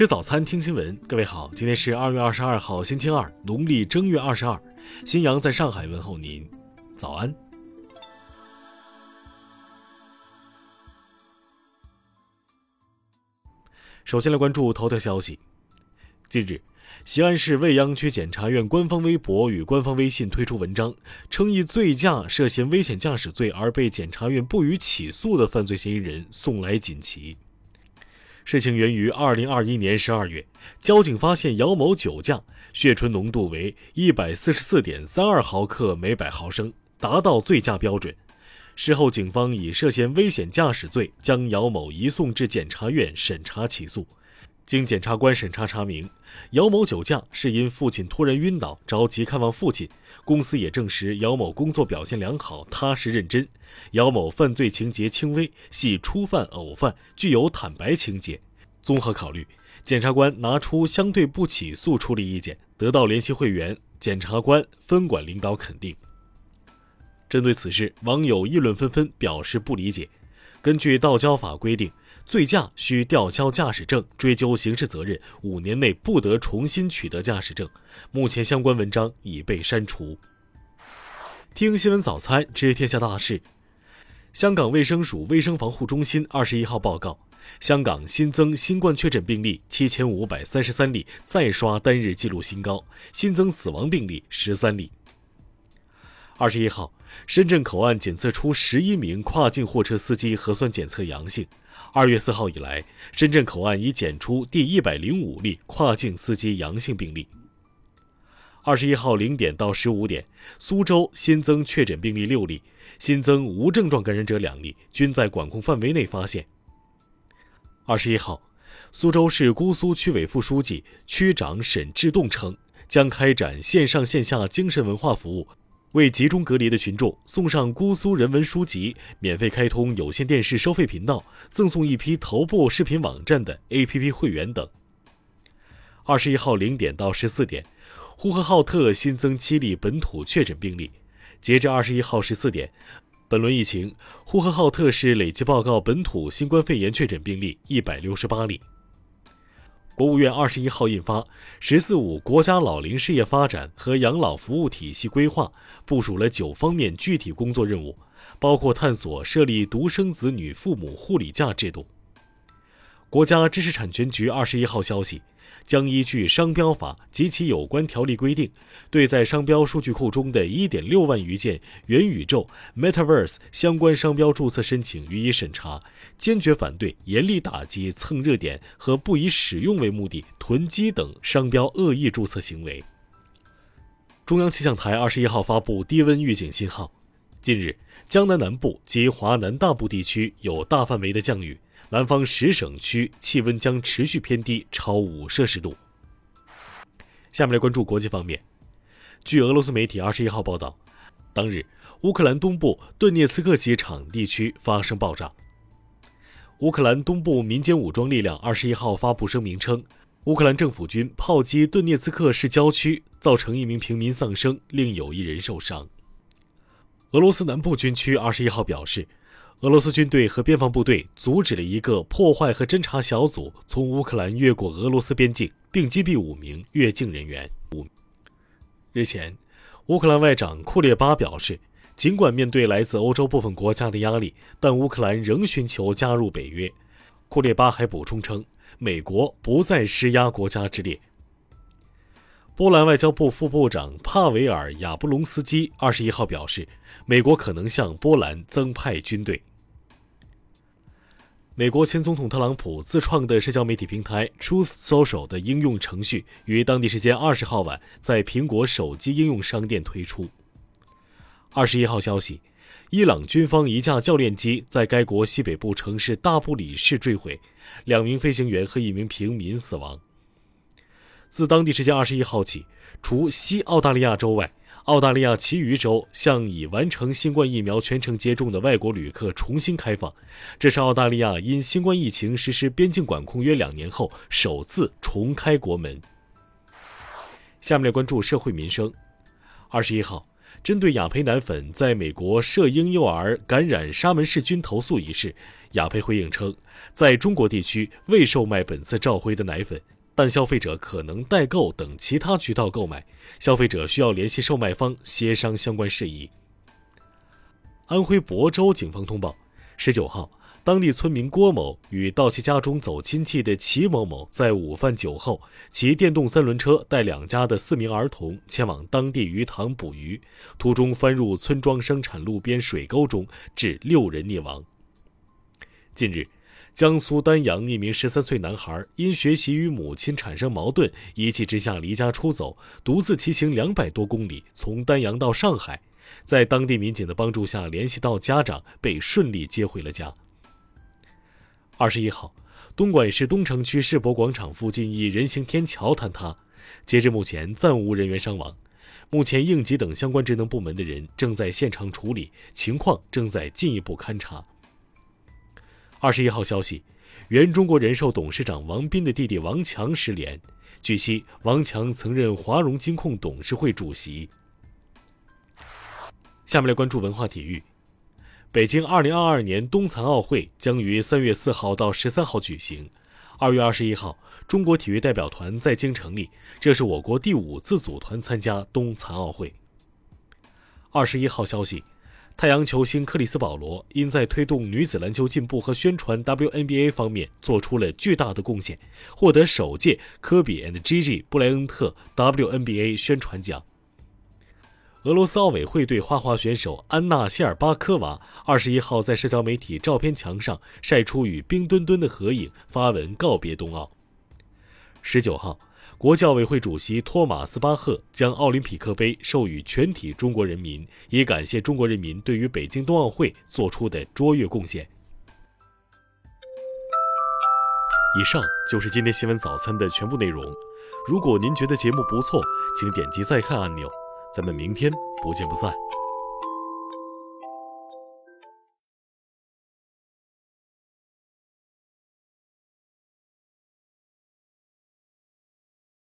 吃早餐，听新闻。各位好，今天是二月二十二号，星期二，农历正月二十二。新阳在上海问候您，早安。首先来关注头条消息。近日，西安市未央区检察院官方微博与官方微信推出文章，称一醉驾涉嫌危险驾驶罪而被检察院不予起诉的犯罪嫌疑人送来锦旗。事情源于二零二一年十二月，交警发现姚某酒驾，血醇浓度为一百四十四点三二毫克每百毫升，达到醉驾标准。事后，警方以涉嫌危险驾驶罪将姚某移送至检察院审查起诉。经检察官审查查明，姚某酒驾是因父亲突然晕倒，着急看望父亲。公司也证实姚某工作表现良好，踏实认真。姚某犯罪情节轻微，系初犯、偶犯，具有坦白情节。综合考虑，检察官拿出相对不起诉处理意见，得到联席会员、检察官、分管领导肯定。针对此事，网友议论纷纷，表示不理解。根据道交法规定，醉驾需吊销驾驶证，追究刑事责任，五年内不得重新取得驾驶证。目前相关文章已被删除。听新闻早餐知天下大事。香港卫生署卫生防护中心二十一号报告，香港新增新冠确诊病例七千五百三十三例，再刷单日纪录新高，新增死亡病例十三例。二十一号，深圳口岸检测出十一名跨境货车司机核酸检测阳性。二月四号以来，深圳口岸已检出第一百零五例跨境司机阳性病例。二十一号零点到十五点，苏州新增确诊病例六例，新增无症状感染者两例，均在管控范围内发现。二十一号，苏州市姑苏区委副书记、区长沈志栋称，将开展线上线下精神文化服务，为集中隔离的群众送上姑苏人文书籍，免费开通有线电视收费频道，赠送一批头部视频网站的 APP 会员等。二十一号零点到十四点。呼和浩特新增七例本土确诊病例，截至二十一号十四点，本轮疫情，呼和浩特市累计报告本土新冠肺炎确诊病例一百六十八例。国务院二十一号印发《“十四五”国家老龄事业发展和养老服务体系规划》，部署了九方面具体工作任务，包括探索设立独生子女父母护理假制度。国家知识产权局二十一号消息。将依据商标法及其有关条例规定，对在商标数据库中的一点六万余件元宇宙 （Metaverse） 相关商标注册申请予以审查，坚决反对、严厉打击蹭热点和不以使用为目的囤积等商标恶意注册行为。中央气象台二十一号发布低温预警信号，近日江南南部及华南大部地区有大范围的降雨。南方十省区气温将持续偏低，超五摄氏度。下面来关注国际方面。据俄罗斯媒体二十一号报道，当日乌克兰东部顿涅茨克机场地区发生爆炸。乌克兰东部民间武装力量二十一号发布声明称，乌克兰政府军炮击顿涅茨克市郊区，造成一名平民丧生，另有一人受伤。俄罗斯南部军区二十一号表示。俄罗斯军队和边防部队阻止了一个破坏和侦察小组从乌克兰越过俄罗斯边境，并击毙五名越境人员。日前，乌克兰外长库列巴表示，尽管面对来自欧洲部分国家的压力，但乌克兰仍寻求加入北约。库列巴还补充称，美国不在施压国家之列。波兰外交部副部长帕维尔亚布隆斯基二十一号表示，美国可能向波兰增派军队。美国前总统特朗普自创的社交媒体平台 Truth Social 的应用程序于当地时间二十号晚在苹果手机应用商店推出。二十一号消息，伊朗军方一架教练机在该国西北部城市大布里市坠毁，两名飞行员和一名平民死亡。自当地时间二十一号起，除西澳大利亚州外。澳大利亚其余州向已完成新冠疫苗全程接种的外国旅客重新开放，这是澳大利亚因新冠疫情实施边境管控约两年后首次重开国门。下面来关注社会民生。二十一号，针对雅培奶粉在美国涉婴幼儿感染沙门氏菌投诉一事，雅培回应称，在中国地区未售卖本次召回的奶粉，但消费者可能代购等其他渠道购买，消费者需要联系售卖方协商相关事宜。安徽亳州警方通报，十九号。当地村民郭某与到其家中走亲戚的齐某某在午饭酒后，骑电动三轮车带两家的四名儿童前往当地鱼塘捕鱼，途中翻入村庄生产路边水沟中，致六人溺亡。近日，江苏丹阳一名十三岁男孩因学习与母亲产生矛盾，一气之下离家出走，独自骑行两百多公里，从丹阳到上海，在当地民警的帮助下联系到家长，被顺利接回了家。二十一号，东莞市东城区世博广场附近一人行天桥坍塌，截至目前暂无人员伤亡。目前应急等相关职能部门的人正在现场处理，情况正在进一步勘查。二十一号消息，原中国人寿董事长王斌的弟弟王强失联。据悉，王强曾任华融金控董事会主席。下面来关注文化体育。北京2022年冬残奥会将于3月4号到13号举行。2月21号，中国体育代表团在京成立，这是我国第五次组团参加冬残奥会。21号消息，太阳球星克里斯保罗因在推动女子篮球进步和宣传 WNBA 方面做出了巨大的贡献，获得首届科比 and Gigi 布莱恩特 WNBA 宣传奖。俄罗斯奥委会对花滑选手安娜·谢尔巴科娃二十一号在社交媒体照片墙上晒出与冰墩墩的合影，发文告别冬奥。十九号，国际奥委会主席托马斯·巴赫将奥林匹克杯授予全体中国人民，以感谢中国人民对于北京冬奥会做出的卓越贡献。以上就是今天新闻早餐的全部内容。如果您觉得节目不错，请点击再看按钮。咱们明天不见不散。